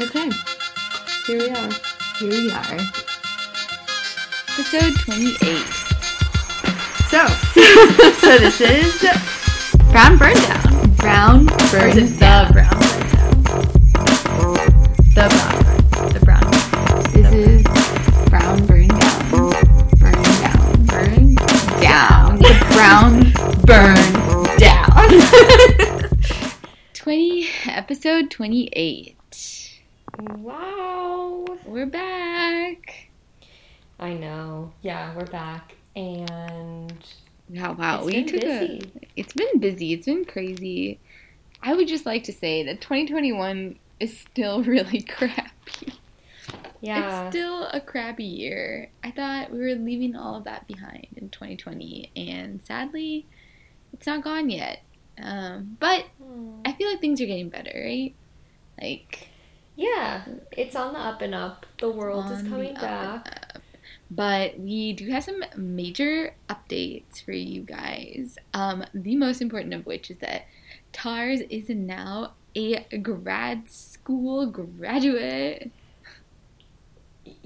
Okay, Here we are. here we are. Episode 28. So, so this is Brown Burn Down. Brown Down. the brown down? The brown. The brown burn. This is Brown Burn Down. Burn Down. Burn Down. The Brown Burn Down. 20, episode 28. Wow. We're back. I know. Yeah, we're back. And Wow, wow. It's we been took busy. a. It's been busy. It's been crazy. I would just like to say that 2021 is still really crappy. yeah. It's still a crappy year. I thought we were leaving all of that behind in 2020, and sadly, it's not gone yet. Um, but Hmm. I feel like things are getting better, right? Like yeah, it's on the up and up. The world is coming back. up. But we do have some major updates for you guys. Um, the most important of which is that Tars is now a grad school graduate.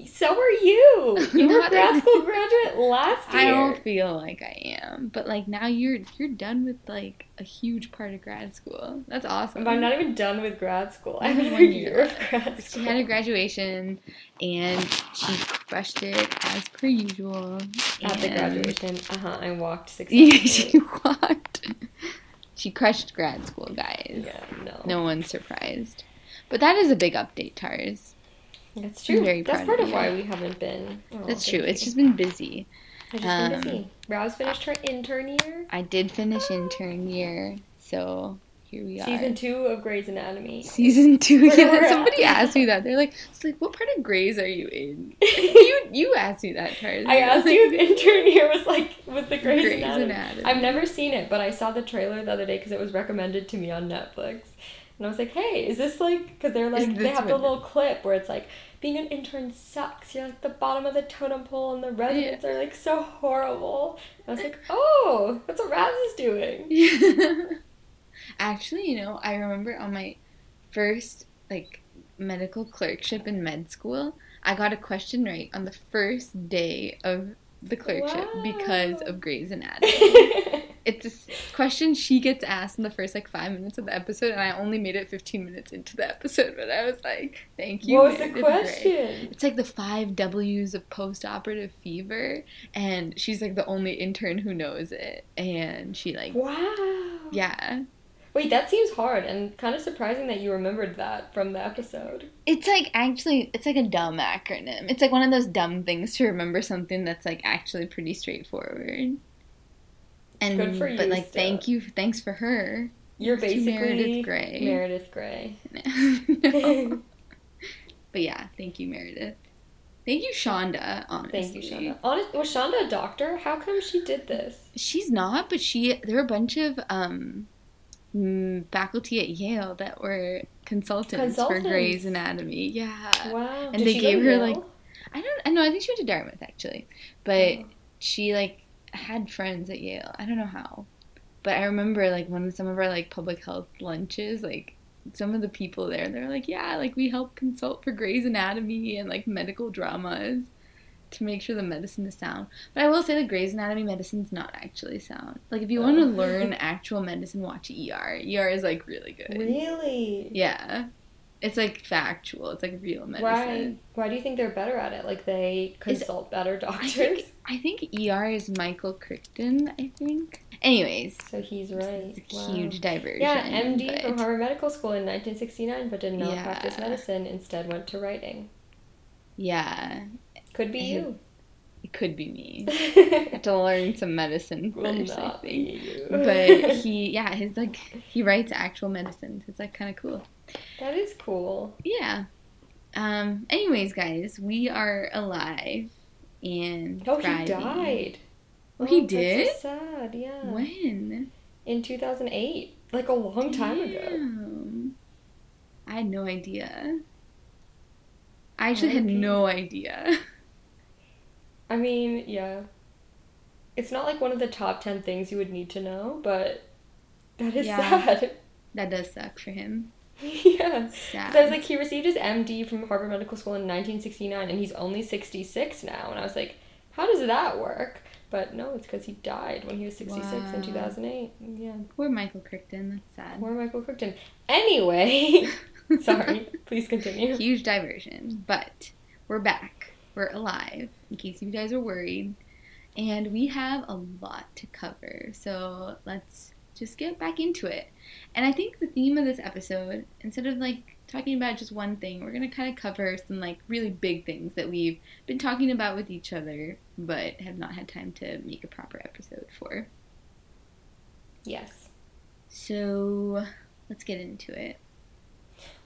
So are you. You were Not grad school graduate last year. I don't feel like I am, but like now you're you're done with like a huge part of grad school. That's awesome. But I'm not even done with grad school. I have one year year of grad She school. had a graduation and she crushed it as per usual. At the graduation, uh huh. I walked six. Yeah, she walked. She crushed grad school, guys. Yeah, no. No one's surprised. But that is a big update, Tars. That's I'm true. very That's proud part of you. why we haven't been. Oh, That's true. It's just been busy. I've just been um, busy. Rouse finished her intern year. I did finish intern year, so here we are. Season two of Grey's Anatomy. Season two. Yeah, somebody asked me that. They're like, "It's like, what part of Grays are you in?" you you asked me that, Tars. I asked you if intern year was like with the Grey's, Grey's Anatomy. Anatomy. I've never seen it, but I saw the trailer the other day because it was recommended to me on Netflix. And I was like, hey, is this like, because they're like, they have the little clip where it's like, being an intern sucks. You're like the bottom of the totem pole and the residents are like so horrible. And I was like, oh, that's what Raz is doing. Actually, you know, I remember on my first like medical clerkship in med school, I got a question right on the first day of the clerkship because Wow. of Grey's Anatomy. it's a s- question she gets asked in the first like five minutes of the episode, and I only made it 15 minutes into the episode, but I was like, thank you. what was the Meredith Grey." question? It's like the five W's of post-operative fever, and she's like the only intern who knows it, and she like, Wow. yeah, Wait, that seems hard and kind of surprising that you remembered that from the episode. It's like actually, it's like a dumb acronym. It's like one of those dumb things to remember something that's like actually pretty straightforward. And Good for you, but like, Steph. thank you, thanks for her. You're Thanks basically Meredith Grey. Meredith Grey. No. But yeah, thank you, Meredith. Thank you, Shonda. Honestly, Thank you, Shonda. Honest, was Shonda a doctor? How come she did this? She's not, but she. There were a bunch of um, mm, faculty at Yale that were consultants, for Consultants. Grey's Anatomy. Yeah. Wow. And Did they gave her, like, I don't. I know. I think she went to Dartmouth actually, but Oh. she like had friends at Yale. I don't know how, but I remember like one of some of our like public health lunches, like some of the people there, they're like, yeah, like we help consult for Grey's Anatomy and like medical dramas to make sure the medicine is sound. But I will say that Grey's Anatomy medicine's not actually sound. Like if you want to Oh. learn actual medicine, watch ER. ER is like really good. Really? Yeah. It's like factual. It's like real medicine. Why? Why do you think they're better at it? Like they consult better I doctors. think I think ER is Michael Crichton. I think. Anyways, so he's right. it's a Wow. huge diversion. Yeah, MD but from Harvard Medical School in 1969, but did not Yeah. practice medicine. Instead, went to writing. Yeah, Could be I you. it could be me. I have to learn some medicine first, I think. But he, yeah, his like he writes actual medicine. It's like kind of cool. That is cool. Yeah. Um. Anyways, guys, we are alive and Oh, he thriving. died. Oh, he that's did? so sad. Yeah. When? In 2008, like a long time ago. I had no idea. I actually had no idea. I mean, yeah. It's not like one of the top 10 things you would need to know, but that is Yeah. sad. That does suck for him. yeah. Sad. 'Cause I was like, he received his MD from Harvard Medical School in 1969, and he's only 66 now. And I was like, how does that work? But no, it's because he died when he was 66 in 2008. Yeah. Poor Michael Crichton. That's sad. Poor Michael Crichton. Anyway, sorry. Please continue. Huge diversion, but we're back. We're alive, in case you guys are worried. And we have a lot to cover. So let's just get back into it. And I think the theme of this episode, instead of like talking about just one thing, we're going to kind of cover some like really big things that we've been talking about with each other, but have not had time to make a proper episode for. Yes. So let's get into it.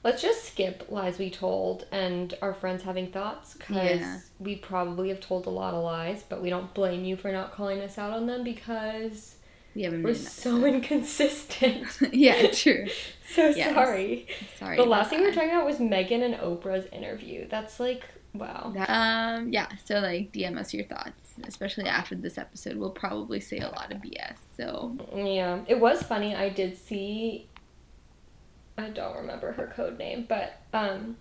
Let's just skip lies we told and our friends having thoughts because Yeah. we probably have told a lot of lies, but we don't blame you for not calling us out on them because We haven't we're so inconsistent. yeah, true. so Yes. sorry. Sorry. The last thing we were talking about was Meghan and Oprah's interview. That's like, wow. That- um, yeah, so like DM us your thoughts, especially after this episode. We'll probably say a lot of BS. So Yeah, it was funny. I did see. I don't remember her code name, but um,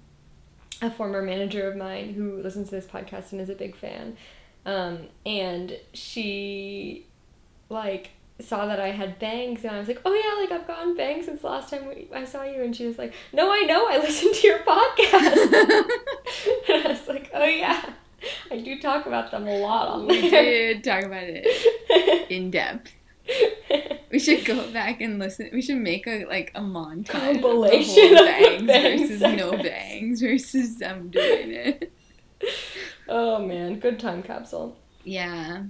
a former manager of mine who listens to this podcast and is a big fan, um, and she like saw that I had bangs, and I was like, "Oh yeah, like I've gotten bangs since last time we, I saw you," and she was like, "No, I know, I listened to your podcast," and I was like, "Oh yeah." I do talk about them a lot on we there. did talk about it in depth. We should go back and listen. We should make a like a montage Compilation of of the the whole bangs bangs versus no bangs versus them doing it. oh man, good time capsule. Yeah.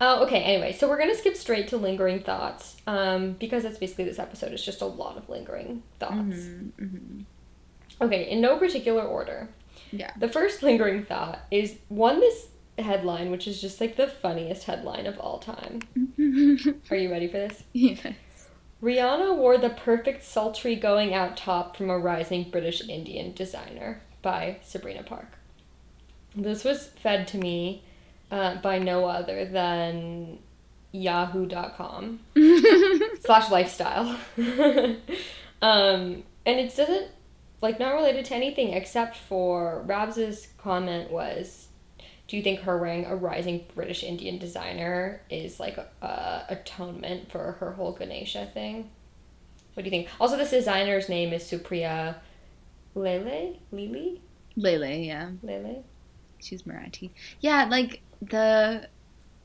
Oh, okay. Anyway, so we're gonna skip straight to lingering thoughts, um, because that's basically this episode. It's just a lot of lingering thoughts. hmm hmm Okay, in no particular order. Yeah. The first lingering thought is one this headline, which is just like the funniest headline of all time. Are you ready for this? yes. Rihanna wore the perfect sultry going out top from a rising British Indian designer by Sabrina Park. This was fed to me uh, by no other than yahoo.com slash lifestyle. um, and it doesn't, like, not related to anything except for Rabs's comment was, do you think her wearing a rising British Indian designer is like a, a atonement for her whole Ganesha thing? What do you think? Also, this designer's name is Supriya Lele? Lili? Lele, yeah. Lele? She's Marathi. Yeah, like the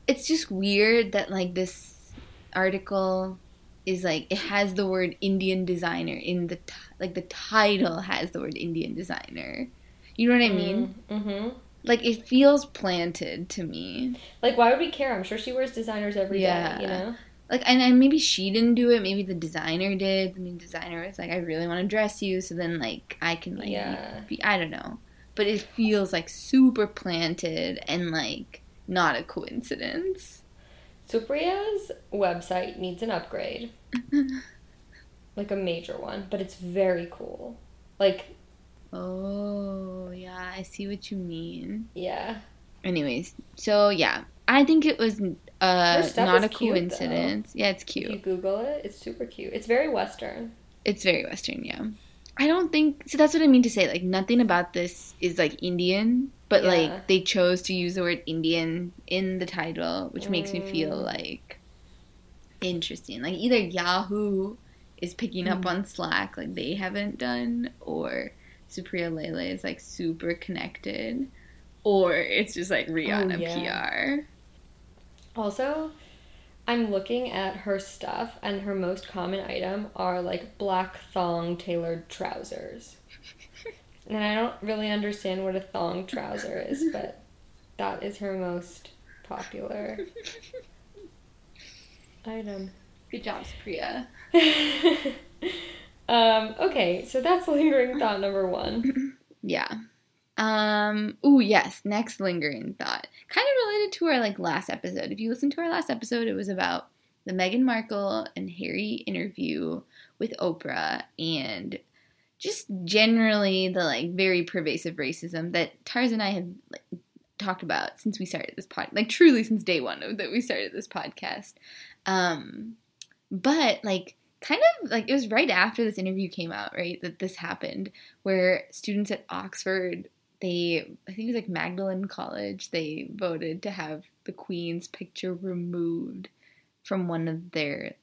it's just weird that like this article is like it has the word Indian designer in the t- like the title has the word Indian designer. You know what I mean? Mm-hmm. Like it feels planted to me. Like, why would we care? I'm sure she wears designers every day. Yeah. you know? Like and, and maybe she didn't do it, maybe the designer did. The new designer was like, I really want to dress you, so then like I can like Yeah. be, I don't know. But it feels like super planted and like not a coincidence. Supriya's website needs an upgrade, like a major one, but it's very cool. Like, Oh, yeah, I see what you mean. yeah. Anyways, so yeah, I think it was uh, not a cute, coincidence. Yeah, it's If you. Google it, it's super cute. It's very Western. It's very Western, yeah. I don't think so. That's what I mean to say. Like, nothing about this is like Indian, but Yeah. like they chose to use the word Indian in the title, which makes me feel Mm. like interesting. Like, either Yahoo is picking up Mm. on Slack, like they haven't done, or Supriya Lele is like super connected, or it's just like Rihanna Oh, yeah. PR. Also, I'm looking at her stuff, and her most common item are like black thong tailored trousers. and I don't really understand what a thong trouser is, but that is her most popular item. Good job, Supriya. um, okay, so that's lingering thought number one. Yeah. Um. Ooh, yes. Next lingering thought, kind of related to our like last episode. If you listen to our last episode, it was about the Meghan Markle and Harry interview with Oprah and just generally the like very pervasive racism that Tars and I have like talked about since we started this pod, like truly since day one that we started this podcast. Um, but like kind of like it was right after this interview came out, right? That this happened, where students at Oxford, they, I think it was like Magdalen College, they voted to have the Queen's picture removed from one of their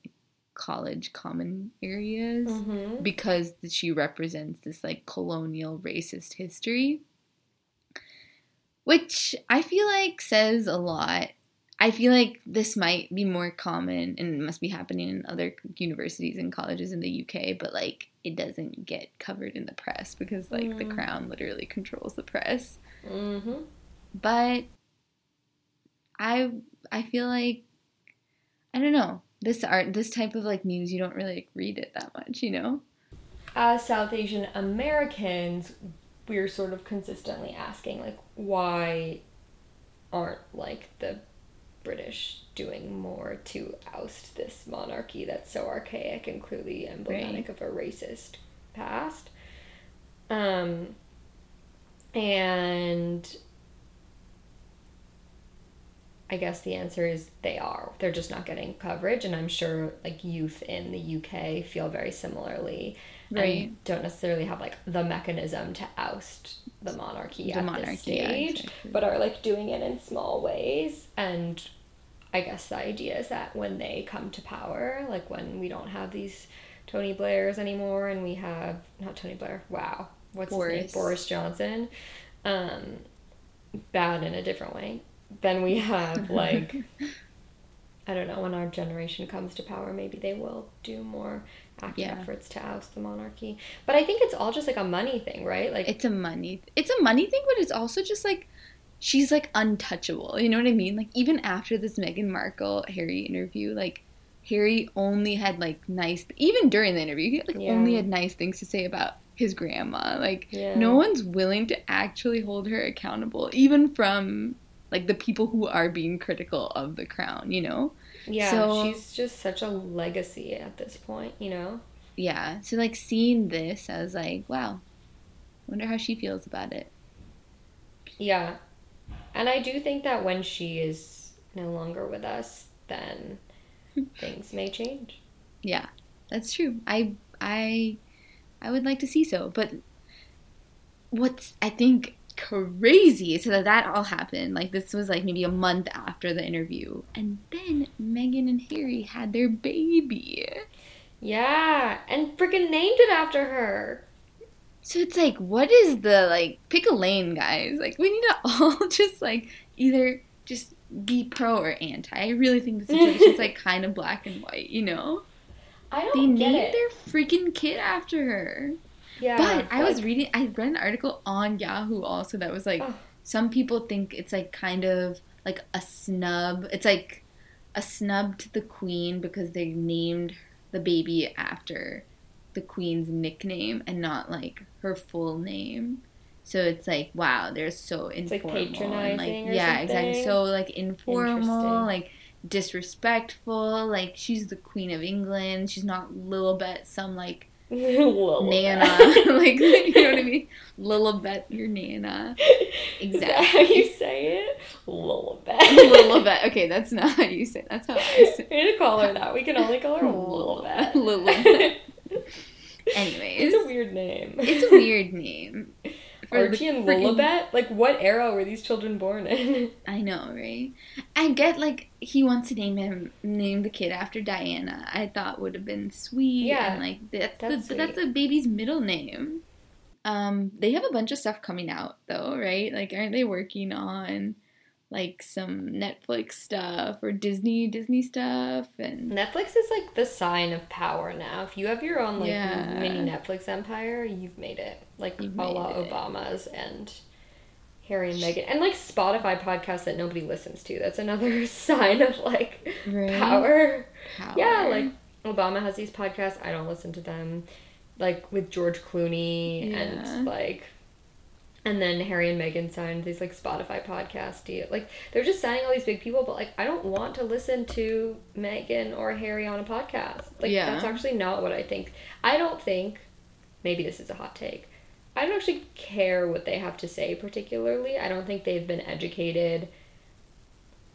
college common areas Mm-hmm. because she represents this like colonial racist history which i feel like says a lot i feel like this might be more common and must be happening in other universities and colleges in the uk but like it doesn't get covered in the press because like the Mm. crown literally controls the press Mm-hmm. but i i feel like i don't know this art this type of like news you don't really like, read it that much you know As South Asian Americans, we're sort of consistently asking, like, why aren't like the British doing more to oust this monarchy that's so archaic and clearly emblematic of a racist past? Um, and I guess the answer is they are. They're just not getting coverage, and I'm sure like youth in the UK feel very similarly, Right. And don't necessarily have like the mechanism to oust the monarchy The at monarchy, this yeah, stage, exactly. but are like doing it in small ways. And I guess the idea is that when they come to power, like when we don't have these Tony Blairs anymore, and we have not Tony Blair. Wow, what's his name? Boris. Boris Johnson. Um, bad in a different way. Then we have like I don't know when our generation comes to power, maybe they will do more active Yeah. efforts to oust the monarchy. But I think it's all just like a money thing, right? Like it's a money it's a money thing but it's also just like she's like untouchable you know what i mean like even after this Meghan markle harry interview like harry only had like nice even during the interview he like Yeah. only had nice things to say about his grandma like Yeah. no one's willing to actually hold her accountable even from like the people who are being critical of the crown you know yeah, so- she's just such a legacy at this point, you know? yeah so like seeing this i was like wow wonder how she feels about it Yeah. And I do think that when she is no longer with us, then things may change. Yeah, that's true. I I I would like to see so, but what's I think crazy So that that all happened. Like this was like maybe a month after the interview, and then Meghan and Harry had their baby. Yeah, and freaking named it after her. So it's like, what is the like? Pick a lane, guys. Like we need to all just like either just be pro or anti. I really think the situation's like kind of black and white. You know, I they don't get named it. their freaking kid after her. Yeah, But I was reading, I read an article on Yahoo also that was like, Oh. some people think it's like kind of like a snub. It's like a snub to the queen because they named the baby after the queen's nickname and not like her full name. So it's like, wow, they're so like informal. and, patronizing or yeah, exactly. So like informal, like disrespectful. Like she's the queen of England. She's not little bit some like. Nana. like, you know what I mean? Lilibet, your Nana. Is that how you say it? Lilibet. Lilibet. Okay, that's not how you say it. That's how I say it. We need to call her that. We can only call her Lilibet. Lilibet. Anyways. It's a weird name. It's a weird name. For Archie and freaking- Lilibet? Like, what era were these children born in? I know, right? I get like he wants to name him name the kid after Diana. I thought would have been sweet. Yeah, and like that's, that's the that's the baby's middle name. Um, they have a bunch of stuff coming out though, right? Like, aren't they working on like some Netflix stuff or Disney Disney stuff and Netflix is like the sign of power now. If you have your own like Yeah. mini Netflix empire, you've made it. Like You've a la it. Obama's and Harry and Meghan. And like Spotify podcasts that nobody listens to. That's another sign of like right? power. Power. Yeah, like Obama has these podcasts. I don't listen to them. Like with George Clooney Yeah. and like and then Harry and Meghan signed these like Spotify podcast deal. Like they're just signing all these big people, but like I don't want to listen to Meghan or Harry on a podcast. Like Yeah. that's actually not what I think. I don't think maybe this is a hot take. I don't actually care what they have to say particularly. I don't think they've been educated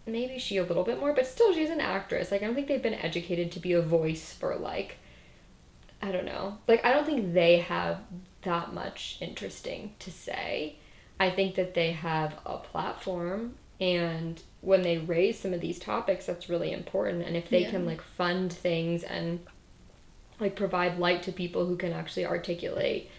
maybe she a little bit more, but still she's an actress. Like I don't think they've been educated to be a voice for like I don't know. Like I don't think they have that much interesting to say. I think that they have a platform and when they raise some of these topics that's really important. And if they Yeah. can like fund things and like provide light to people who can actually articulate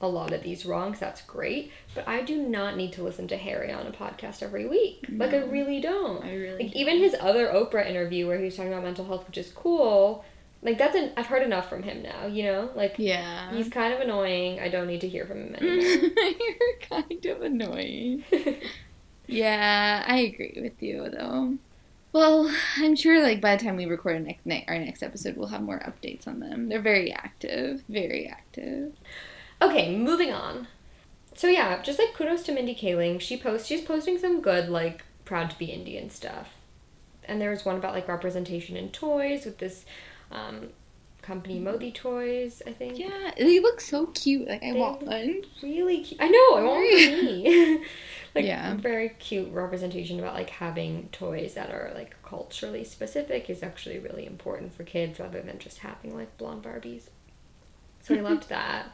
a lot of these wrongs that's great. But i do not need to listen to harry on a podcast every week. Like i really don't. I really like even his other oprah interview where he was talking about mental health which is cool like that's an i've heard enough from him now you know like Yeah. he's kind of annoying i don't need to hear from him anymore You're kind of annoying. Yeah, I agree with you though. Well, I'm sure like by the time we record our next ne- our next episode, we'll have more updates on them. They're very active, very active. Okay, moving on. So yeah, just like kudos to Mindy Kaling. She posts she's posting some good like proud to be Indian stuff. And there was one about like representation in toys with this um, company Modi Toys, I think. Yeah, they look so cute. Like I They want one. Really cute. I know, I want one for me. like Yeah. very cute representation about like having toys that are like culturally specific is actually really important for kids rather than just having like blonde Barbies. So I loved that.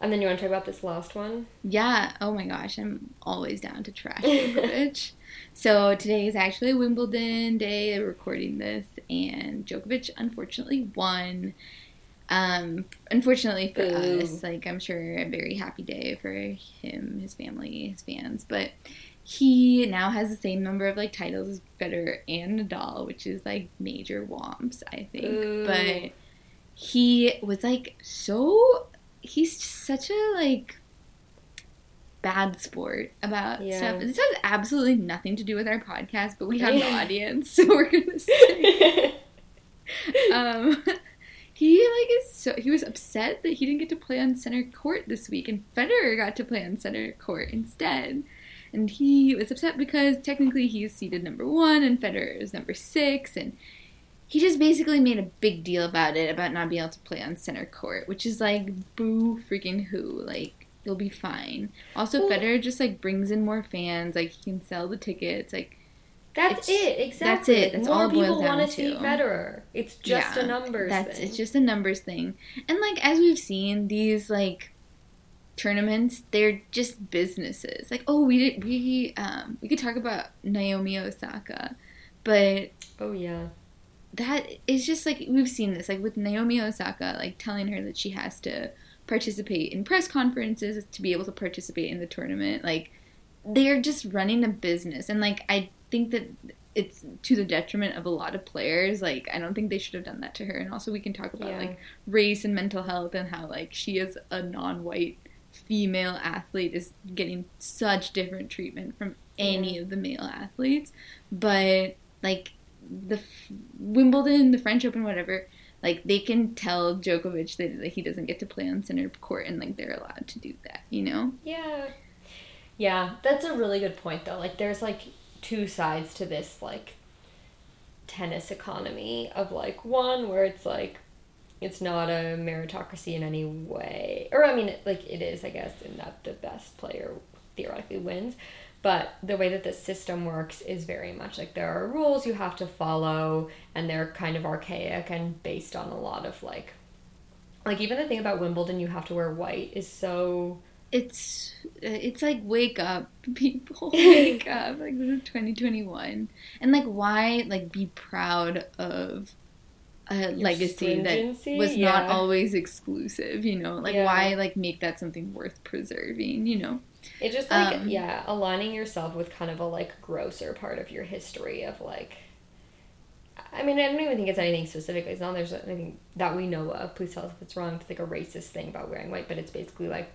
And then you want to talk about this last one? Yeah. Oh my gosh, I'm always down to trash Djokovic. so today is actually Wimbledon day. We're recording this, and Djokovic unfortunately won. Um, unfortunately for Boo. us, like I'm sure a very happy day for him, his family, his fans, but he now has the same number of like titles as Federer and Nadal, which is like major womps, I think. Boo. But he was like so he's such a like bad sport about Yeah. stuff. This has absolutely nothing to do with our podcast, but we have an audience, so we're gonna say um he like is so he was upset that he didn't get to play on center court this week and Federer got to play on center court instead. And he was upset because technically he's seated number one and Federer is number six and he just basically made a big deal about it about not being able to play on center court, which is like boo freaking who. Like you'll be fine. Also Well- Federer just like brings in more fans, like he can sell the tickets, like That's it, exactly. that's it. That's More all it boils people want to see. Federer. It's just Yeah, a numbers That's thing. it's just a numbers thing. And like as we've seen, these like tournaments, they're just businesses. Like, oh, we did we um we could talk about Naomi Osaka, but oh yeah. That is just like we've seen this like with Naomi Osaka like telling her that she has to participate in press conferences to be able to participate in the tournament like they're just running a business. And like I think that it's to the detriment of a lot of players. Like I don't think they should have done that to her. And also we can talk about Yeah. like race and mental health and how like she is a non-white female athlete is getting such different treatment from any of the male athletes. But like the F- Wimbledon, the French Open, whatever, like they can tell Djokovic that, he doesn't get to play on center court, and like they're allowed to do that, you know? Yeah. Yeah, that's a really good point though. Like there's like two sides to this like tennis economy of like one where it's like it's not a meritocracy in any way. Or I mean like it is, I guess, in that the best player theoretically wins. But the way that the system works is very much like there are rules you have to follow and they're kind of archaic and based on a lot of like like even the thing about Wimbledon you have to wear white is so It's it's like wake up, people, wake up! Like this is 2021, and like why like be proud of a legacy that was not always exclusive, you know? Like Yeah. why like make that something worth preserving, you know? It just like Um, yeah, aligning yourself with kind of a like grosser part of your history of like. I mean, I don't even think it's anything specific. It's not there's anything that we know of. Please tell us if it's wrong. It's like a racist thing about wearing white, but it's basically like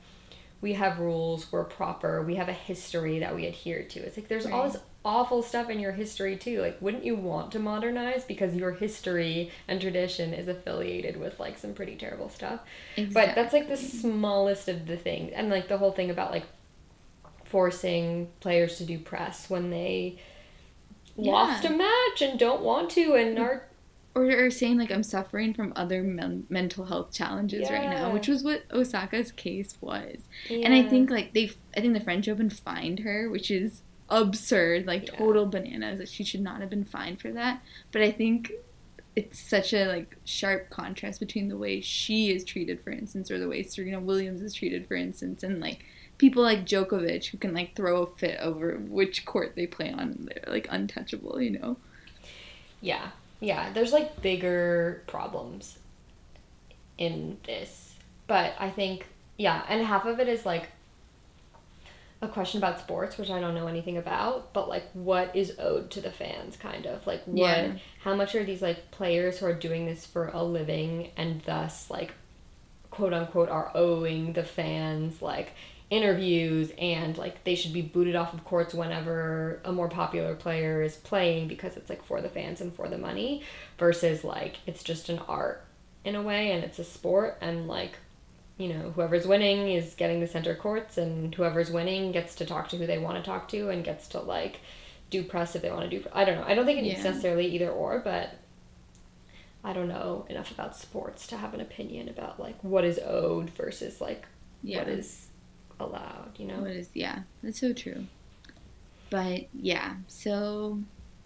we have rules. We're proper. We have a history that we adhere to. It's like there's all this awful stuff in your history too. Like, wouldn't you want to modernize because your history and tradition is affiliated with like some pretty terrible stuff? But that's like the smallest of the things. And like the whole thing about like forcing players to do press when they lost a match and don't want to and are or, or saying like I'm suffering from other men- mental health challenges right now, which was what Osaka's case was. And I think like they, I think the French Open fined her, which is absurd, like Yeah. total bananas. Like she should not have been fined for that. But I think it's such a like sharp contrast between the way she is treated, for instance, or the way Serena Williams is treated, for instance, and like people like Djokovic who can like throw a fit over which court they play on. They're like untouchable, you know. Yeah, yeah. There's like bigger problems in this, but I think yeah, and half of it is like a question about sports, which I don't know anything about, but like what is owed to the fans, kind of like what, Yeah. how much are these like players who are doing this for a living and thus like quote unquote are owing the fans like interviews and like they should be booted off of courts whenever a more popular player is playing because it's like for the fans and for the money versus like it's just an art in a way and it's a sport and like you know whoever's winning is getting the center courts and whoever's winning gets to talk to who they want to talk to and gets to like do press if they want to do i don't know i don't think it's Yeah. necessarily either or but i don't know enough about sports to have an opinion about like what is owed versus like Yeah. what is allowed you know What is yeah, that's so true. But yeah, so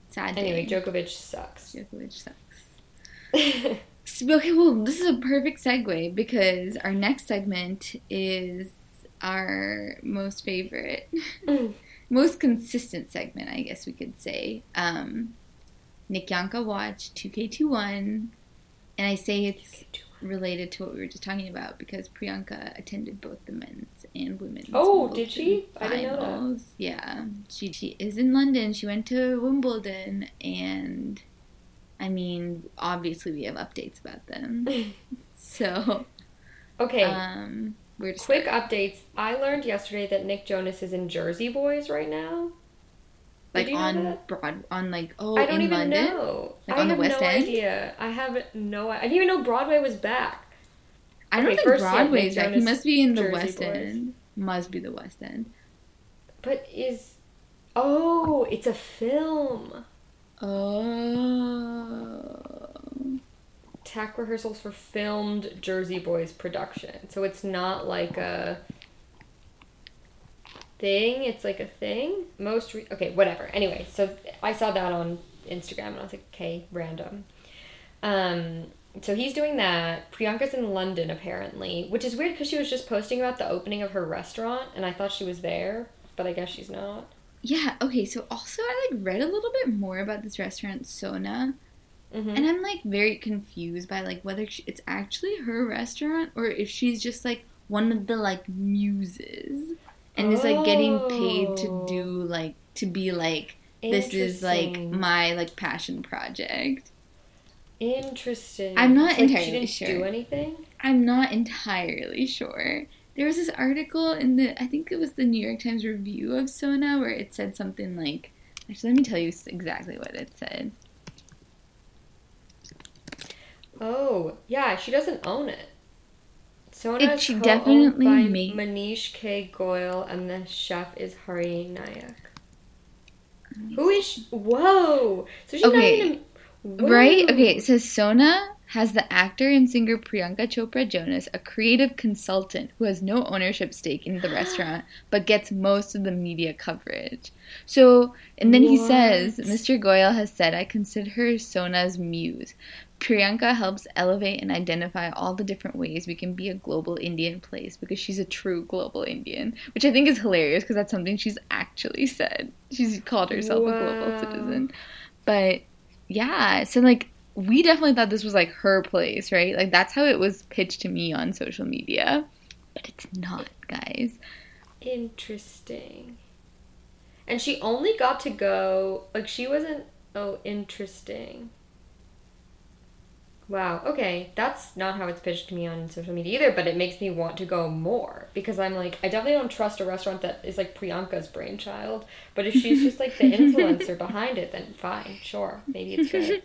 sad day. anyway djokovic sucks Djokovic sucks. Okay, well, this is a perfect segue because our next segment is our most favorite, most consistent segment, I guess we could say. Um, Nick Yanka watch 2K21, and I say it's related to what we were just talking about because Priyanka attended both the men's and women's. Oh, did she? I didn't know that. Yeah, she she is in London. She went to Wimbledon, and I mean, obviously we have updates about them. So, okay um, we're just quick updates i learned yesterday that nick jonas is in jersey boys right now like on? Broad, on like oh I don't in even London. know. Like I on the West no End? idea. I have no. I didn't even know Broadway was back. I don't Okay, think Broadway's back. He must be in the Jersey West Boys. End. Must be the West End. But is oh, it's a film. Oh. Tech rehearsals for filmed Jersey Boys production. So it's not like a thing. It's like a thing. Most re- okay, whatever. Anyway, so I saw that on Instagram and I was like, okay, random. Um, so he's doing that. Priyanka's in London apparently, which is weird because she was just posting about the opening of her restaurant, and I thought she was there, but I guess she's not. Yeah, okay, so also I like read a little bit more about this restaurant Sona Mm-hmm. and I'm like very confused by like whether she, it's actually her restaurant or if she's just like one of the like muses and is like getting paid to Oh. do like to be like this is like my like passion project. Interesting. I'm not It's like entirely she didn't sure. do anything. I'm not entirely sure. There was this article in the I think it was the New York Times review of Sona where it said something like actually let me tell you exactly what it said. Oh, yeah, she doesn't own it. Sona It- she definitely by made- Manish K. Goyal, and the chef is Hari Nayak. Who is? She? Whoa! So she's Okay. not even. Whoa. Right? Okay, it says Sona has the actor and singer Priyanka Chopra Jonas, a creative consultant who has no ownership stake in the restaurant but gets most of the media coverage. So, and then he says, Mr. Goyal has said, I consider her Sona's muse. Priyanka helps elevate and identify all the different ways we can be a global Indian place because she's a true global Indian, which I think is hilarious because that's something she's actually said. She's called herself a global citizen. But yeah, so like we definitely thought this was like her place, right? Like that's how it was pitched to me on social media. But it's not, guys. Interesting. And she only got to go. Like, she wasn't. Oh, interesting. Wow, okay. That's not how it's pitched to me on social media either, but it makes me want to go more because I'm like, I definitely don't trust a restaurant that is like Priyanka's brainchild. But if she's just like the influencer behind it, then fine, sure. Maybe it's good.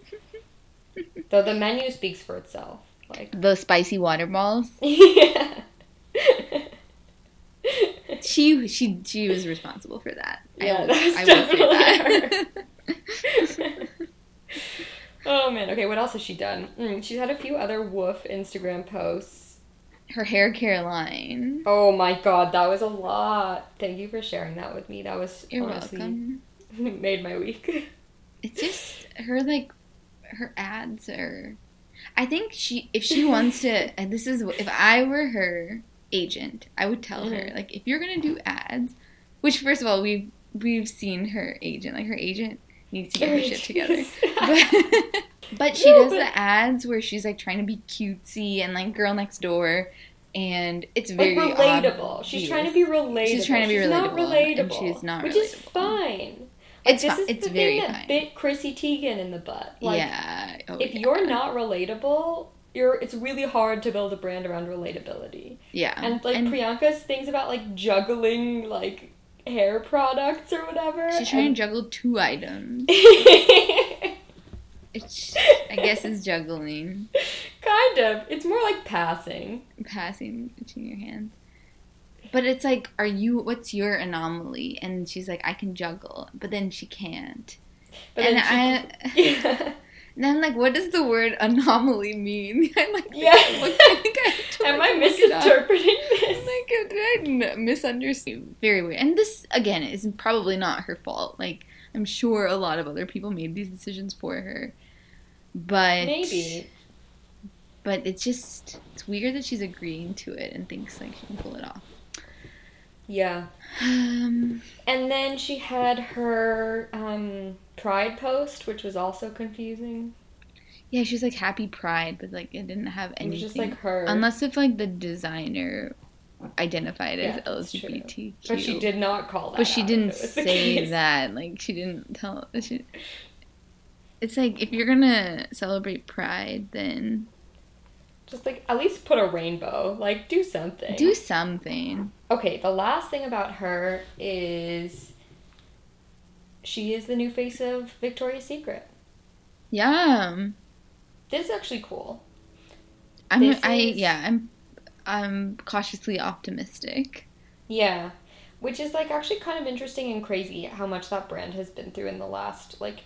Though the menu speaks for itself. Like, The spicy water balls. yeah. She she she was responsible for that. Yeah, I will, I will say that. Oh man, okay, what else has she done? Mm, she's had a few other woof Instagram posts. Her hair care line. Oh my god, that was a lot. Thank you for sharing that with me. That was You're honestly welcome. made my week. It's just her like her ads are. I think she if she wants to. And this is if I were her agent, I would tell her Mhm. like if you're gonna do ads, which first of all we've we've seen her agent like her agent needs to get her shit together. But, but she No, does but- the ads where she's like trying to be cutesy and like girl next door, and it's like very relatable. She's trying to be relatable. She's trying to be not relatable, and relatable. she's not which is fine. Like, It's this is it's the very thing that fine. bit Chrissy Teigen in the butt. Like, yeah. Oh, if yeah. you're not relatable, you're it's really hard to build a brand around relatability. yeah, And like Priyanka's things about like juggling like hair products or whatever. she's trying and- to juggle two items. It's, I guess it's juggling, kind of. It's more like passing. passing between your hands. But it's like, are you? What's your anomaly? And she's like, I can juggle, but then she can't. But and then I, yeah. And I'm like, what does the word anomaly mean? I'm like, Yeah. look, I think I to, Am like, I misinterpreting I'm this? like, did I misunderstand? Very weird. And this, again, is probably not her fault. Like, I'm sure a lot of other people made these decisions for her. But Maybe. But it's just it's weird that she's agreeing to it and thinks like she can pull it off. Yeah. Um, And then she had her um, pride post, which was also confusing. yeah, she's like happy pride, but like it didn't have anything. It was just like her. Unless if like the designer identified Yeah, as. LGBTQ. but she did not call that. But she didn't if it was the say that. Like she didn't tell. She, it's like if you're gonna celebrate Pride, then Just like at least put a rainbow. Like do something. do something. Okay, the last thing about her is she is the new face of Victoria's Secret. Yeah, This is actually cool. I'm. This I is- yeah. I'm. I'm cautiously optimistic. Yeah. Which is like actually kind of interesting and crazy how much that brand has been through in the last like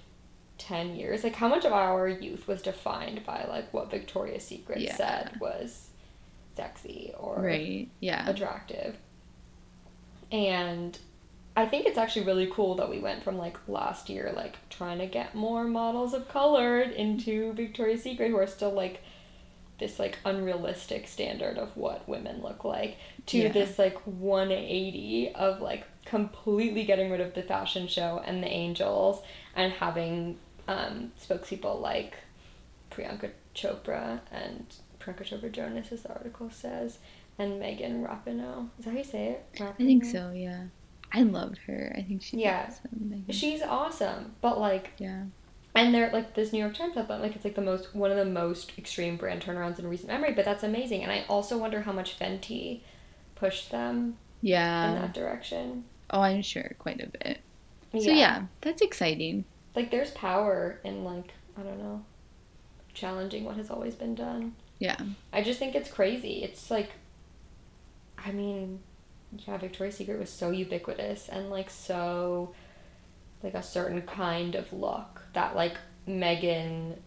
10 years. Like how much of our youth was defined by like what Victoria's Secret Yeah. said was sexy or Right. Yeah. attractive. And I think it's actually really cool that we went from like last year, like trying to get more models of color into Victoria's Secret who are still like this like unrealistic standard of what women look like to Yeah. this like 180 of like completely getting rid of the fashion show and the angels and having um, spokespeople like Priyanka Chopra and Priyanka Chopra Jonas, as the article says, and Megan Rapinoe. Is that how you say it? I think so. Yeah. I love her. I think she's Yeah. awesome. She's awesome, but like, yeah. and they're like this New York Times up, like it's like the most one of the most extreme brand turnarounds in recent memory. But that's amazing, and I also wonder how much Fenty pushed them Yeah, in that direction. Oh, I'm sure quite a bit. Yeah. So yeah, that's exciting. Like there's power in like I don't know, challenging what has always been done. Yeah. I just think it's crazy. It's like, I mean, yeah, Victoria's Secret was so ubiquitous and like so, like a certain kind of look that like Megan,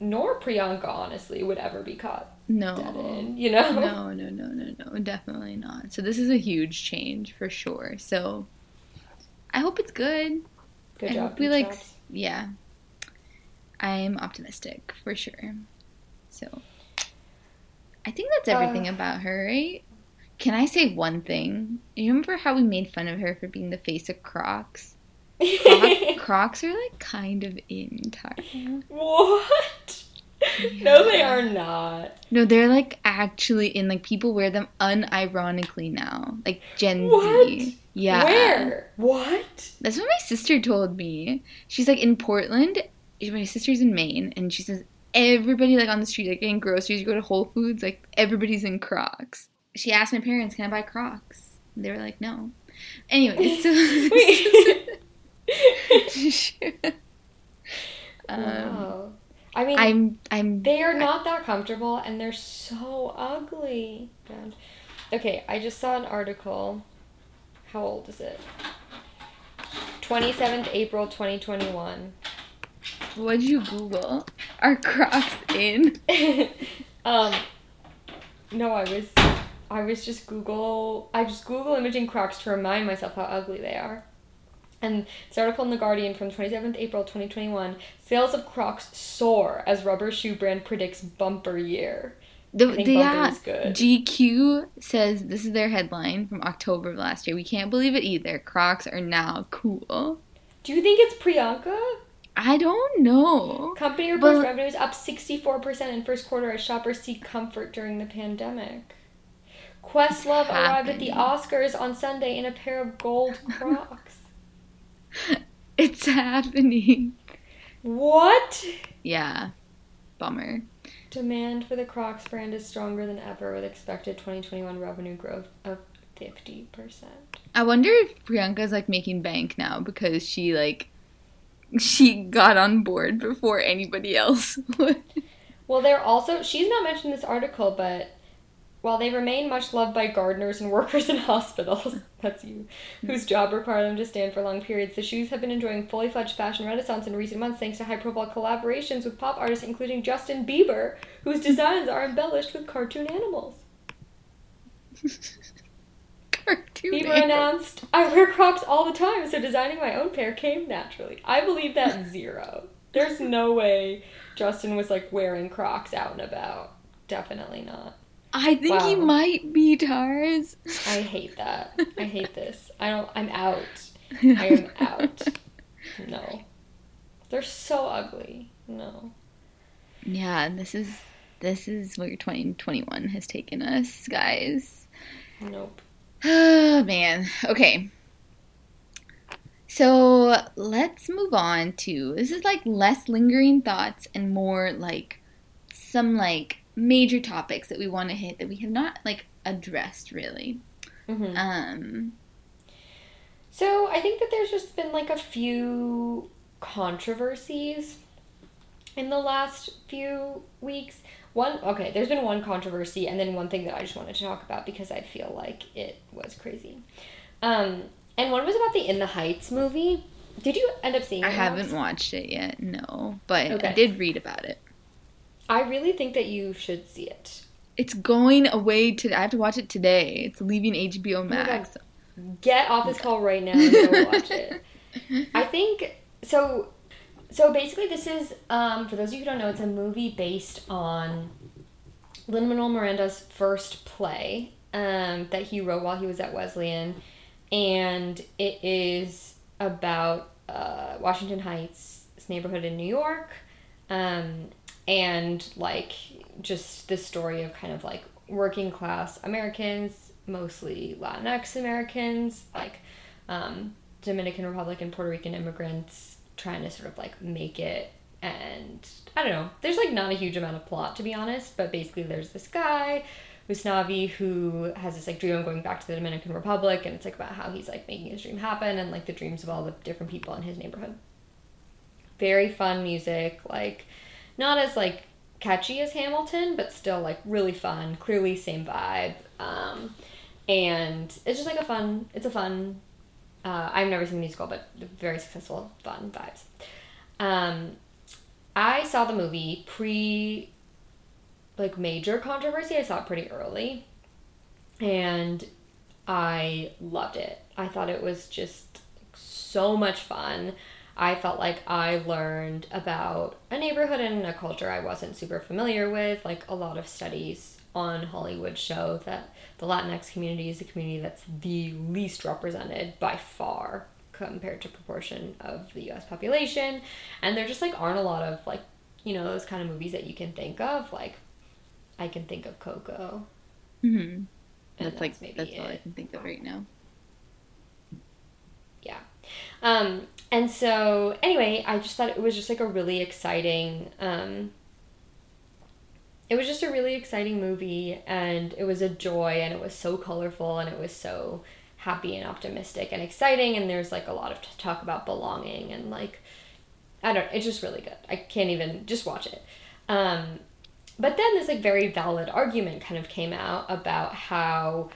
nor Priyanka honestly would ever be caught No. dead in. You know? No, no, no, no, no, definitely not. So this is a huge change for sure. So I hope it's good. Good I job. hope we like. Yeah. I'm optimistic for sure. So I think that's everything Uh. about her, right? Can I say one thing? You remember how we made fun of her for being the face of Crocs? Croc- Crocs are like kind of in Tars. what? No, they are not. No, they're like actually in. Like people wear them unironically now, like Gen What? Z. Yeah. Where? What? That's what my sister told me. She's like in Portland. My sister's in Maine, and she says everybody like on the street, like getting groceries, you go to Whole Foods, like everybody's in Crocs. She asked my parents, "Can I buy Crocs?" And they were like, "No." Anyway, so Wait. um, wow. I mean, I'm I'm They are not that comfortable and they're so ugly. God. Okay, I just saw an article. How old is it? 27th April 2021. What did you Google? Are Crocs in? um no, I was I was just Google I just Google imaging Crocs to remind myself how ugly they are. And this article in The Guardian from 27th April 2021 sales of Crocs soar as rubber shoe brand predicts bumper year. The, the- bumper yeah, is good. GQ says this is their headline from October of last year. We can't believe it either. Crocs are now cool. Do you think it's Priyanka? I don't know. Company reports But- revenues up 64% in first quarter as shoppers seek comfort during the pandemic. Questlove arrived at the? Oscars on Sunday in a pair of gold Crocs. It's happening. what? Yeah. Bummer. Demand for the Crocs brand is stronger than ever with expected 2021 revenue growth of 50%. I wonder if Priyanka's like making bank now because she like she got on board before anybody else would. Well, they're also, she's not mentioned in this article, but while they remain much loved by gardeners and workers in hospitals, that's you, whose job require them to stand for long periods, the shoes have been enjoying fully fledged fashion renaissance in recent months thanks to high profile collaborations with pop artists including Justin Bieber, whose designs are embellished with cartoon animals. Cartoon Bieber animals. announced, I wear Crocs all the time, so designing my own pair came naturally. I believe that zero. There's no way Justin was like wearing Crocs out and about. Definitely not. I think he might be Tars. I hate that. I hate this. I don't. I'm out. I am out. No. They're so ugly. No. Yeah, this is this is where 2021 has taken us, guys. Nope. Oh man. Okay. So let's move on to this is like less lingering thoughts and more like some like major topics that we want to hit that we have not like addressed really. hmm Um So I think that there's just been like a few controversies in the last few weeks. One, okay, there's been one controversy, and then one thing that I just wanted to talk about because I feel like it was crazy. Um, and one was about the In the Heights movie. Did you end up seeing it? I haven't watched it yet, no, but I did read about it. I really think that you should see it. It's going away today. I have to watch it today. It's leaving HBO Oh Max. Get off this call right now and go watch it. I think so. So basically, this is um, for those of you who don't know, it's a movie based on Lin Manuel Miranda's first play um, that he wrote while he was at Wesleyan, and it is about uh, Washington Heights, this neighborhood in New York, um, and like just the story of kind of like working class Americans, mostly Latinx Americans, like um, Dominican Republic and Puerto Rican immigrants trying to sort of like make it and I don't know. There's like not a huge amount of plot to be honest, but basically there's this guy, Usnavi, who has this like dream of going back to the Dominican Republic and it's like about how he's like making his dream happen and like the dreams of all the different people in his neighborhood. Very fun music, like not as like catchy as Hamilton, but still like really fun, clearly same vibe. Um, and it's just like a fun, it's a fun uh, I've never seen the musical, but very successful, fun vibes. Um, I saw the movie pre like major controversy. I saw it pretty early, and I loved it. I thought it was just so much fun. I felt like I learned about a neighborhood and a culture I wasn't super familiar with. Like a lot of studies on Hollywood show that the Latinx community is the community that's the least represented by far compared to proportion of the US population. And there just like aren't a lot of like, you know, those kind of movies that you can think of. Like I can think of Coco. hmm and That's like maybe that's all I can think of right now. Yeah. Um, and so anyway, I just thought it was just like a really exciting um it was just a really exciting movie and it was a joy and it was so colorful and it was so happy and optimistic and exciting and there's like a lot of talk about belonging and like I don't it's just really good. I can't even just watch it. Um but then this like very valid argument kind of came out about how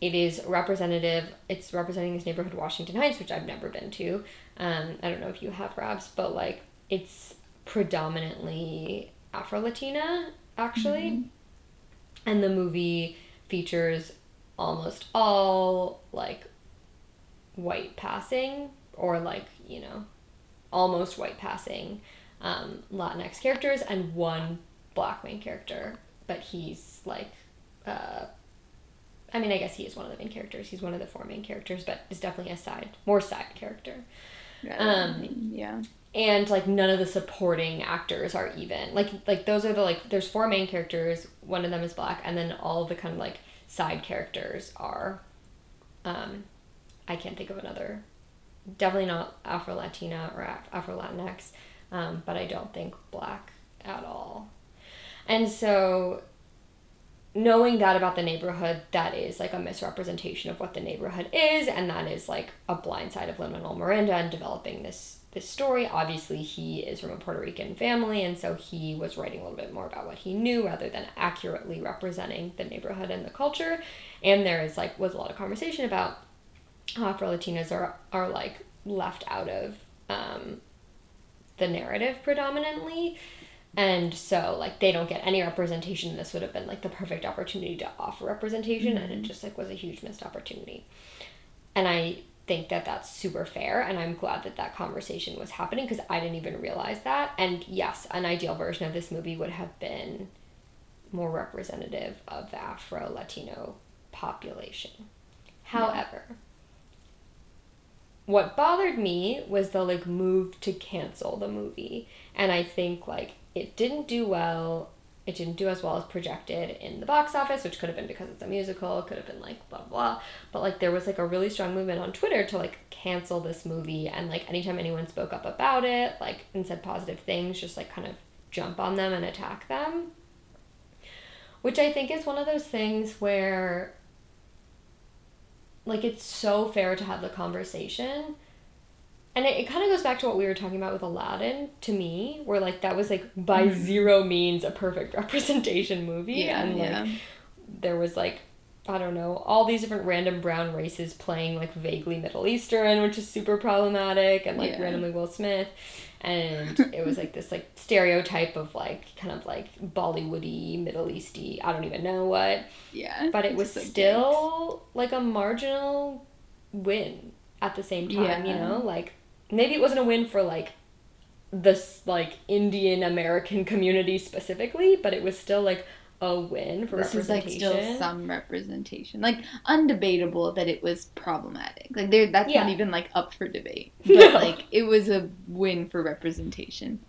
it is representative it's representing this neighborhood washington heights which i've never been to um, i don't know if you have Rabs, but like it's predominantly afro-latina actually and the movie features almost all like white passing or like you know almost white passing um, Latinx characters and one black main character, but he's like, uh, I mean, I guess he is one of the main characters. He's one of the four main characters, but is definitely a side, more side character. Um, yeah. and like none of the supporting actors are even. Like like those are the like there's four main characters one of them is black and then all the kind of like side characters are um i can't think of another. Definitely not afro latina or afro latinx um, but i don't think black at all. And so knowing that about the neighborhood that is like a misrepresentation of what the neighborhood is and that is like a blind side of lin-manuel miranda and developing this this story. Obviously he is from a puerto rican family and so he was writing a little bit more about what he knew rather than accurately representing the neighborhood and the culture. And there is like was a lot of conversation about how afro latinas are are like left out of um, the narrative predominantly and so like they don't get any representation this would have been like the perfect opportunity to offer representation mm-hmm. and it mm-hmm. just like was a huge missed opportunity and i think that that's super fair and i'm glad that that conversation was happening because i didn't even realize that and yes an ideal version of this movie would have been more representative of the afro latino population however yeah. what bothered me was the like move to cancel the movie and i think like it didn't do well. It didn't do as well as projected in the box office, which could have been because it's a musical, could have been like blah blah. But like there was like a really strong movement on Twitter to like cancel this movie and like anytime anyone spoke up about it, like and said positive things, just like kind of jump on them and attack them. Which I think is one of those things where like it's so fair to have the conversation and it, it kind of goes back to what we were talking about with Aladdin to me, where like that was like by mm. zero means a perfect representation movie. Yeah, and like yeah. there was like I don't know, all these different random brown races playing like vaguely Middle Eastern, which is super problematic, and like yeah. randomly Will Smith. And it was like this like stereotype of like kind of like Bollywoody, Middle Easty, I don't even know what. Yeah. But it was still like a marginal win at the same time, yeah. you know? Like maybe it wasn't a win for like this like Indian American community specifically, but it was still like a win for this representation. is like still some representation, like undebatable that it was problematic. Like there, that's yeah. not even like up for debate. But no. like it was a win for representation,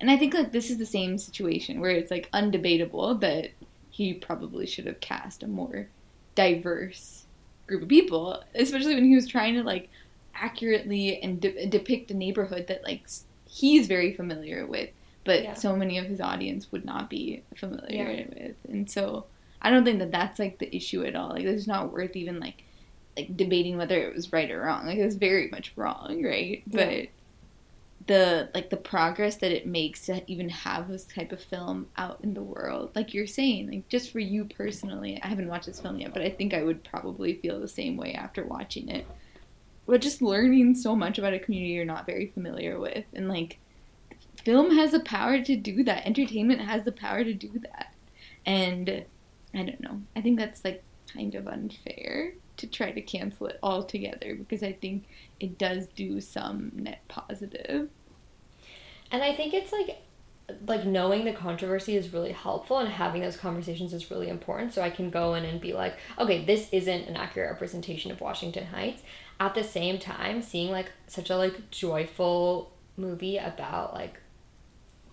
and I think like this is the same situation where it's like undebatable that he probably should have cast a more diverse group of people, especially when he was trying to like accurately and de- depict a neighborhood that like he's very familiar with, but yeah. so many of his audience would not be familiar yeah. with, and so I don't think that that's like the issue at all. Like it's not worth even like like debating whether it was right or wrong. Like it was very much wrong, right? Yeah. But the like the progress that it makes to even have this type of film out in the world like you're saying like just for you personally i haven't watched this film yet but i think i would probably feel the same way after watching it but just learning so much about a community you're not very familiar with. And like film has the power to do that. Entertainment has the power to do that. And i don't know. I think that's like kind of unfair to try to cancel it altogether because i think it does do some net positive. And i think it's like like knowing the controversy is really helpful and having those conversations is really important. So i can go in and be like okay this isn't an accurate representation of washington heights at the same time seeing like such a like joyful movie about like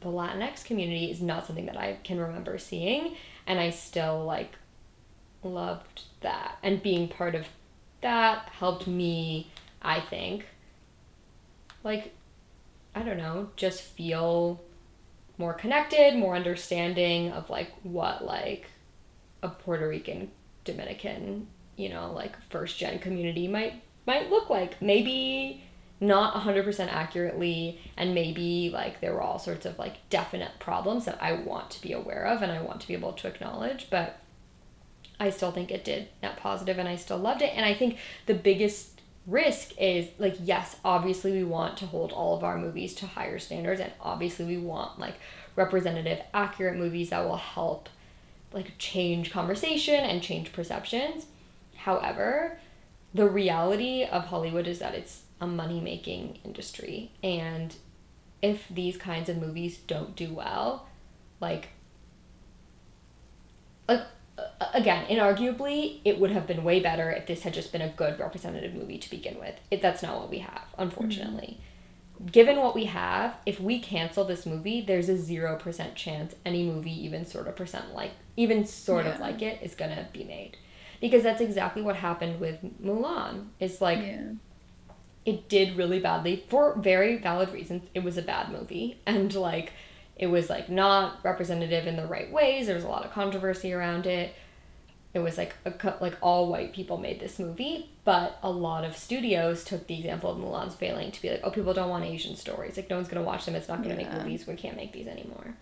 the latinx community is not something that i can remember seeing and i still like loved that. And being part of that helped me i think like i don't know just feel more connected, more understanding of like what like a Puerto Rican Dominican, you know, like first gen community might might look like. Maybe not 100% accurately and maybe like there were all sorts of like definite problems that I want to be aware of and I want to be able to acknowledge, but I still think it did net positive and I still loved it. And I think the biggest risk is like yes obviously we want to hold all of our movies to higher standards and obviously we want like representative accurate movies that will help like change conversation and change perceptions however the reality of Hollywood is that it's a money making industry. And if these kinds of movies don't do well, like, like again, inarguably, it would have been way better if this had just been a good representative movie to begin with. It, that's not what we have, unfortunately. Mm-hmm. Given what we have, if we cancel this movie, there's a 0% chance any movie, even sort of percent like, even sort yeah. of like it, is going to be made. Because that's exactly what happened with Mulan. It's like, yeah. it did really badly for very valid reasons. It was a bad movie. And like, it was like not representative in the right ways. There was a lot of controversy around it. It was like a, like all white people made this movie, but a lot of studios took the example of Mulan's failing to be like, oh, people don't want Asian stories. Like no one's gonna watch them. It's not gonna yeah. make movies. We can't make these anymore.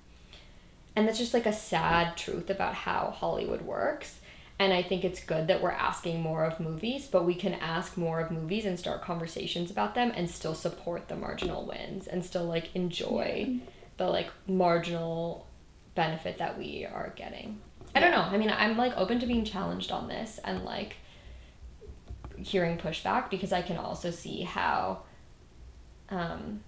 And that's just like a sad truth about how Hollywood works. And I think it's good that we're asking more of movies, but we can ask more of movies and start conversations about them and still support the marginal wins and still like enjoy yeah the like marginal benefit that we are getting. I don't know. I mean, I'm like open to being challenged on this and like hearing pushback because I can also see how um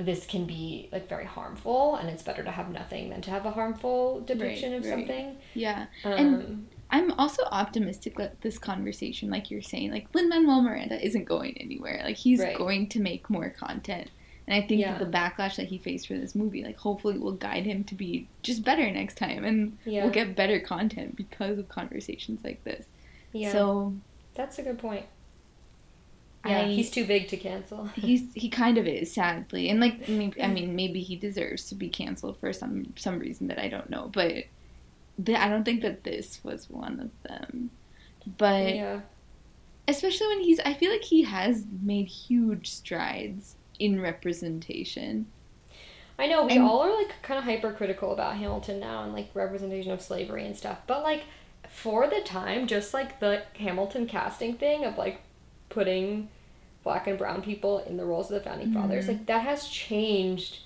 this can be like very harmful and it's better to have nothing than to have a harmful depiction right, of right. something. Yeah. Um, and I'm also optimistic that this conversation, like you're saying, like Lin Manuel Miranda isn't going anywhere. Like he's right. going to make more content. And I think yeah. that the backlash that he faced for this movie, like, hopefully will guide him to be just better next time. And yeah. we'll get better content because of conversations like this. Yeah. So. That's a good point. Yeah, I, he's too big to cancel. he's he kind of is, sadly, and like maybe, I mean, maybe he deserves to be canceled for some some reason that I don't know, but the, I don't think that this was one of them. But yeah. especially when he's, I feel like he has made huge strides in representation. I know we and, all are like kind of hypercritical about Hamilton now and like representation of slavery and stuff, but like for the time, just like the Hamilton casting thing of like putting black and brown people in the roles of the founding mm-hmm. fathers, like that has changed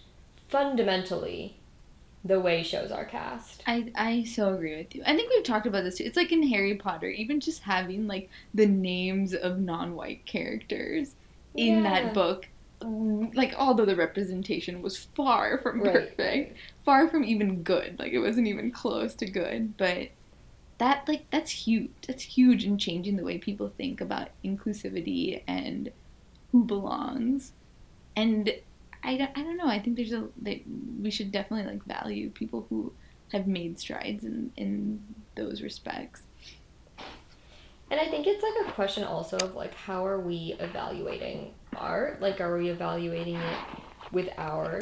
fundamentally the way shows are cast. I I so agree with you. I think we've talked about this too. It's like in Harry Potter, even just having like the names of non-white characters in yeah. that book like although the representation was far from perfect, far from even good. Like it wasn't even close to good, but that like that's huge. That's huge in changing the way people think about inclusivity and who belongs. And I, I don't know. I think there's a we should definitely like value people who have made strides in in those respects. And I think it's like a question also of like how are we evaluating art? Like are we evaluating it with our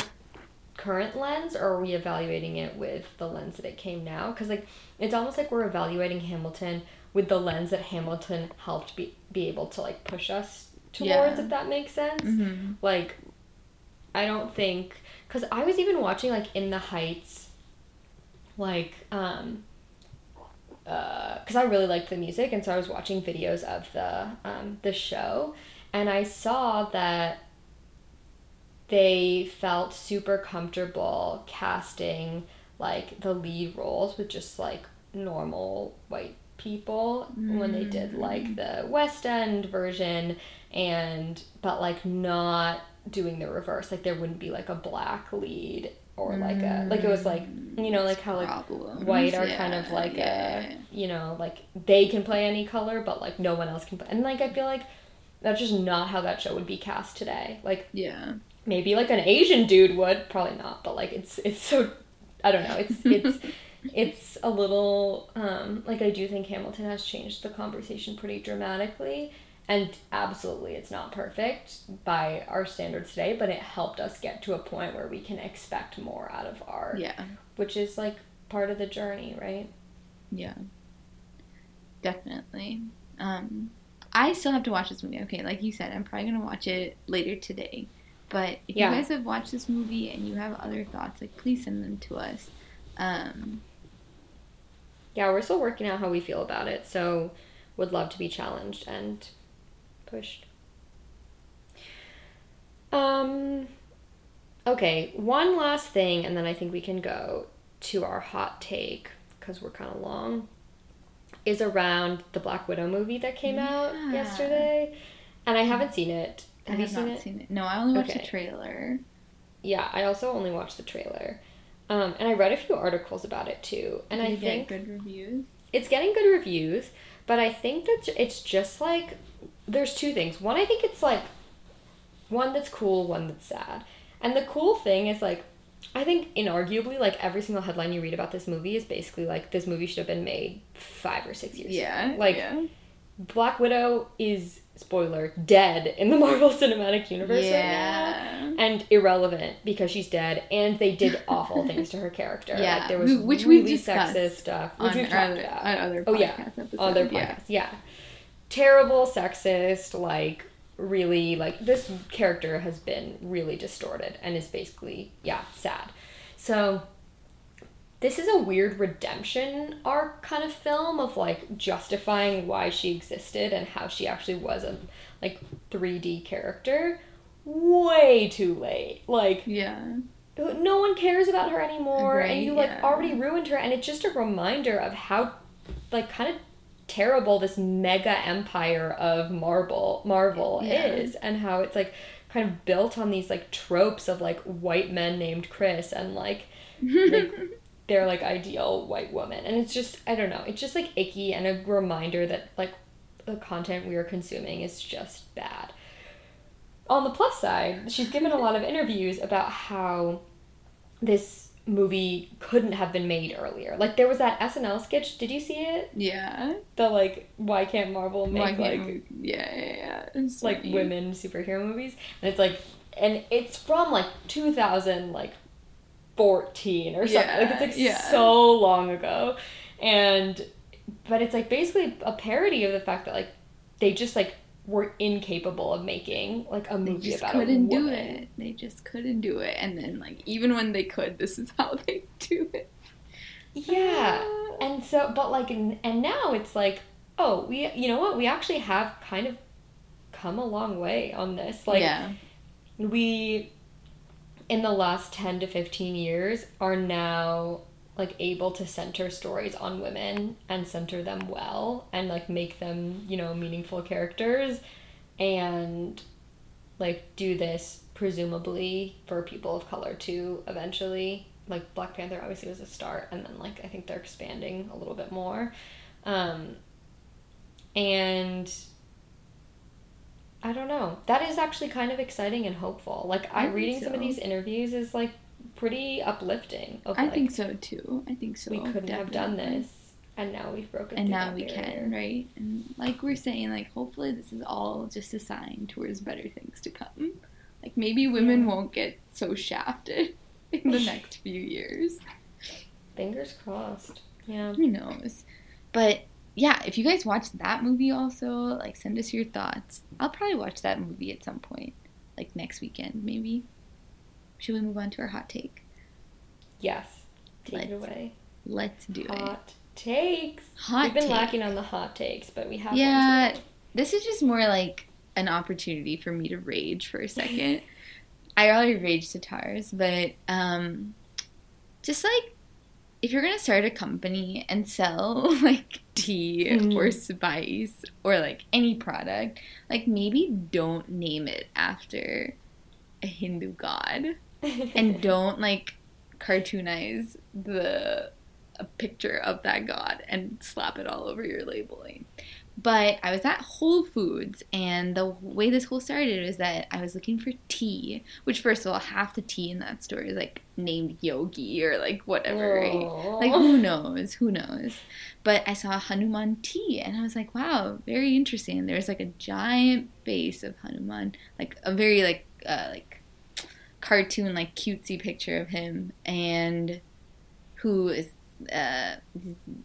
current lens or are we evaluating it with the lens that it came now? Cuz like it's almost like we're evaluating Hamilton with the lens that Hamilton helped be be able to like push us towards yeah. if that makes sense. Mm-hmm. Like I don't think cuz I was even watching like In the Heights like um because uh, I really liked the music, and so I was watching videos of the um, the show, and I saw that they felt super comfortable casting like the lead roles with just like normal white people mm. when they did like mm. the West End version, and but like not doing the reverse. Like there wouldn't be like a black lead or like a like it was like you know like how like Problems. white are yeah, kind of like yeah. a you know like they can play any color but like no one else can play and like I feel like that's just not how that show would be cast today like yeah maybe like an Asian dude would. Probably not but like it's it's so I don't know. It's it's it's a little um like I do think Hamilton has changed the conversation pretty dramatically and absolutely it's not perfect by our standards today but it helped us get to a point where we can expect more out of art yeah. which is like part of the journey right? Yeah. Definitely. Um i still have to watch this movie. Okay like you said i'm probably gonna watch it later today but if yeah. you guys have watched this movie and you have other thoughts like please send them to us um yeah we're still working out how we feel about it so would love to be challenged and pushed. Um, okay, one last thing, and then I think we can go to our hot take because we're kind of long. is around the Black Widow movie that came out yesterday, and I haven't seen it. Have I you have not it? seen it. No, I only watched Okay. the trailer. Yeah, I also only watched the trailer. Um, and I read a few articles about it too, and Did I think good reviews. it's getting good reviews, but I think that it's just like there's two things. One, I think it's like one that's cool, one that's sad. And the cool thing is like I think inarguably like every single headline you read about this movie is basically like this movie should have been made 5 or 6 years Yeah, ago. Like yeah. Black Widow is spoiler dead in the Marvel Cinematic Universe right now and irrelevant because she's dead and they did awful things to her character. Yeah, Like there was which really discussed sexist stuff, which on we've talked other, about. on other Oh, yeah. episodes. Other yeah. yeah. Terrible, sexist, like really like this character has been really distorted and is basically yeah, sad. So this is a weird redemption arc kind of film of like justifying why she existed and how she actually was a like 3D character way too late. Like Yeah. no one cares about her anymore and you like yeah. already ruined her and it's just a reminder of how like kind of terrible this mega empire of Marvel marvel Yeah. is and how it's like kind of built on these like tropes of like white men named chris and like like their like ideal white woman. And it's just i don't know it's just like icky and a reminder that like the content we are consuming is just bad. On the plus side she's given a lot of interviews about how this movie couldn't have been made earlier. Like there was that snl sketch. Did you see it? Yeah. the like why can't marvel make can't like yeah, yeah, yeah. It's like women superhero movies? And it's like and it's from like 2000 like 14 or something like it's like Yeah, yeah. so long ago and but it's like basically a parody of the fact that like they just like were incapable of making like a movie They just about couldn't do it. They just couldn't do it. And then, like, even when they could, this is how they do it. yeah ah. and so but like n- and now it's like oh we you know what we actually have kind of come a long way on this like yeah. we in the last 10 to 15 years are now like able to center stories on women and center them well and like make them you know meaningful characters and like do this presumably for people of color too eventually. Like black panther obviously was a start and then like i think they're expanding a little bit more. Um and I don't know. That is actually kind of exciting and hopeful. Like I I reading some of these interviews is like pretty uplifting. Of, I like, think so too. I think so. we couldn't have done this, and now we've broken. And now we barrier. can, right? And like we're saying, like hopefully this is all just a sign towards better things to come. Like maybe women Yeah. won't get so shafted in the next few years. Fingers crossed. Yeah. Who knows? But yeah, if you guys watch that movie also, like send us your thoughts. I'll probably watch that movie at some point. Like next weekend, maybe. Should we move on to our hot take? Yes. Take it Let's away. Let's do it. Hot takes. Hot We've been take. lacking on the hot takes, but we have. Yeah, this is just more like an opportunity for me to rage for a second. I already raged to Tars, but um, just like if you're gonna start a company and sell like tea Mhm. or spice or like any product, like maybe don't name it after a Hindu god and don't like cartoonize the a picture of that god and slap it all over your labeling. But I was at Whole Foods, and the way this whole started is that I was looking for tea, which first of all, half the tea in that store is like named Yogi or like whatever, right? Like who knows? Who knows? But I saw Hanuman tea, and I was like, wow, very interesting. There's like a giant face of Hanuman, like a very like uh, like cartoon like cutesy picture of him, and who is uh,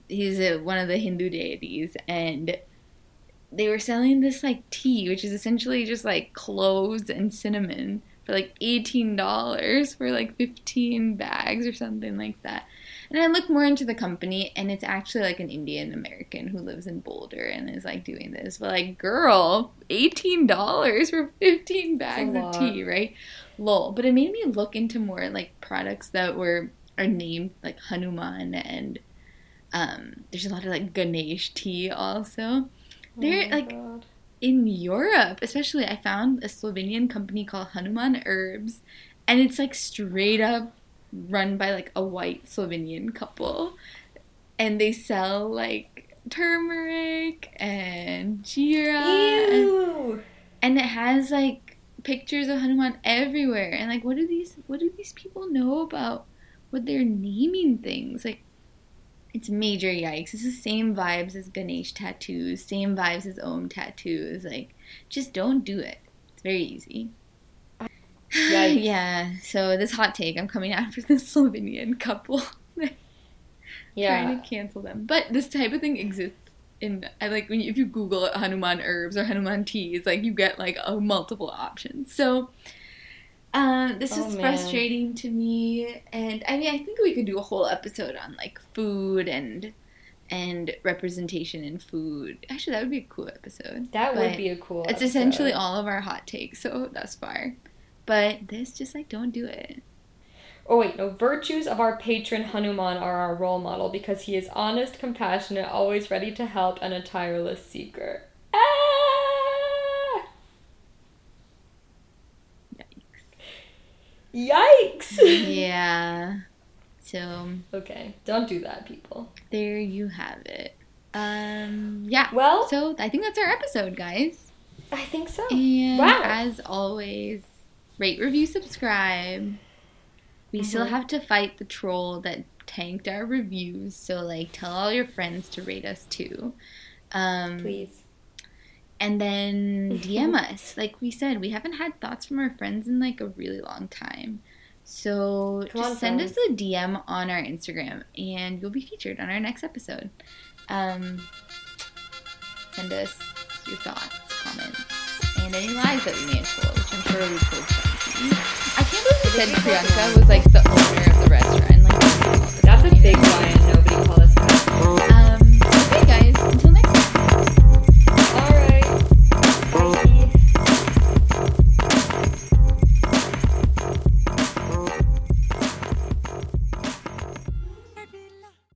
he's a, one of the Hindu deities, and they were selling this like tea, which is essentially just like cloves and cinnamon for like eighteen dollars for like fifteen bags or something like that. And I looked more into the company, and it's actually like an Indian American who lives in Boulder and is like doing this. But like, girl, eighteen dollars for fifteen bags of tea, right? Lol. But it made me look into more like products that were are named like Hanuman and Um, there's a lot of like Ganesh tea also. They're Oh like God. in Europe, especially, I found a Slovenian company called Hanuman Herbs, and it's like straight up run by like a white Slovenian couple, and they sell like turmeric and jeera, and, Ew. and it has like pictures of Hanuman everywhere. And like, what do these what do these people know about what they're naming things like? It's major yikes. It's the same vibes as Ganesh tattoos, same vibes as Om tattoos. Like, just don't do it. It's very easy. Yikes. yeah. So this hot take, I'm coming after the Slovenian couple, Yeah. trying to cancel them. But this type of thing exists in. I like when you, if you Google Hanuman herbs or Hanuman teas, like you get like a multiple options. So. Um, this Oh, is frustrating to me, and I mean, I think we could do a whole episode on like food and and representation in food. Actually, that would be a cool episode. That would be a cool. It's episode. essentially all of our hot takes so thus far, but this just like don't do it. Oh wait, no. Virtues of our patron Hanuman are our role model because he is honest, compassionate, always ready to help, and a tireless seeker. Yikes! yeah. So okay, don't do that, people. there you have it. Um, yeah. Well, So I think that's our episode, guys. I think so. And Wow. as always, rate, review, subscribe. We still Mhm. have to fight the troll that tanked our reviews, so like tell all your friends to rate us too. Um, Please. And then DM us. Like we said, we haven't had thoughts from our friends in like a really long time. So Come just on, send us a DM on our Instagram and you'll be featured on our next episode. Um, send us your thoughts, comments, and any lies that we may have told, which I'm sure we told plenty. I can't believe you said Priyanka was like the owner of the restaurant. Like, That's a big lie, and nobody called us. Um,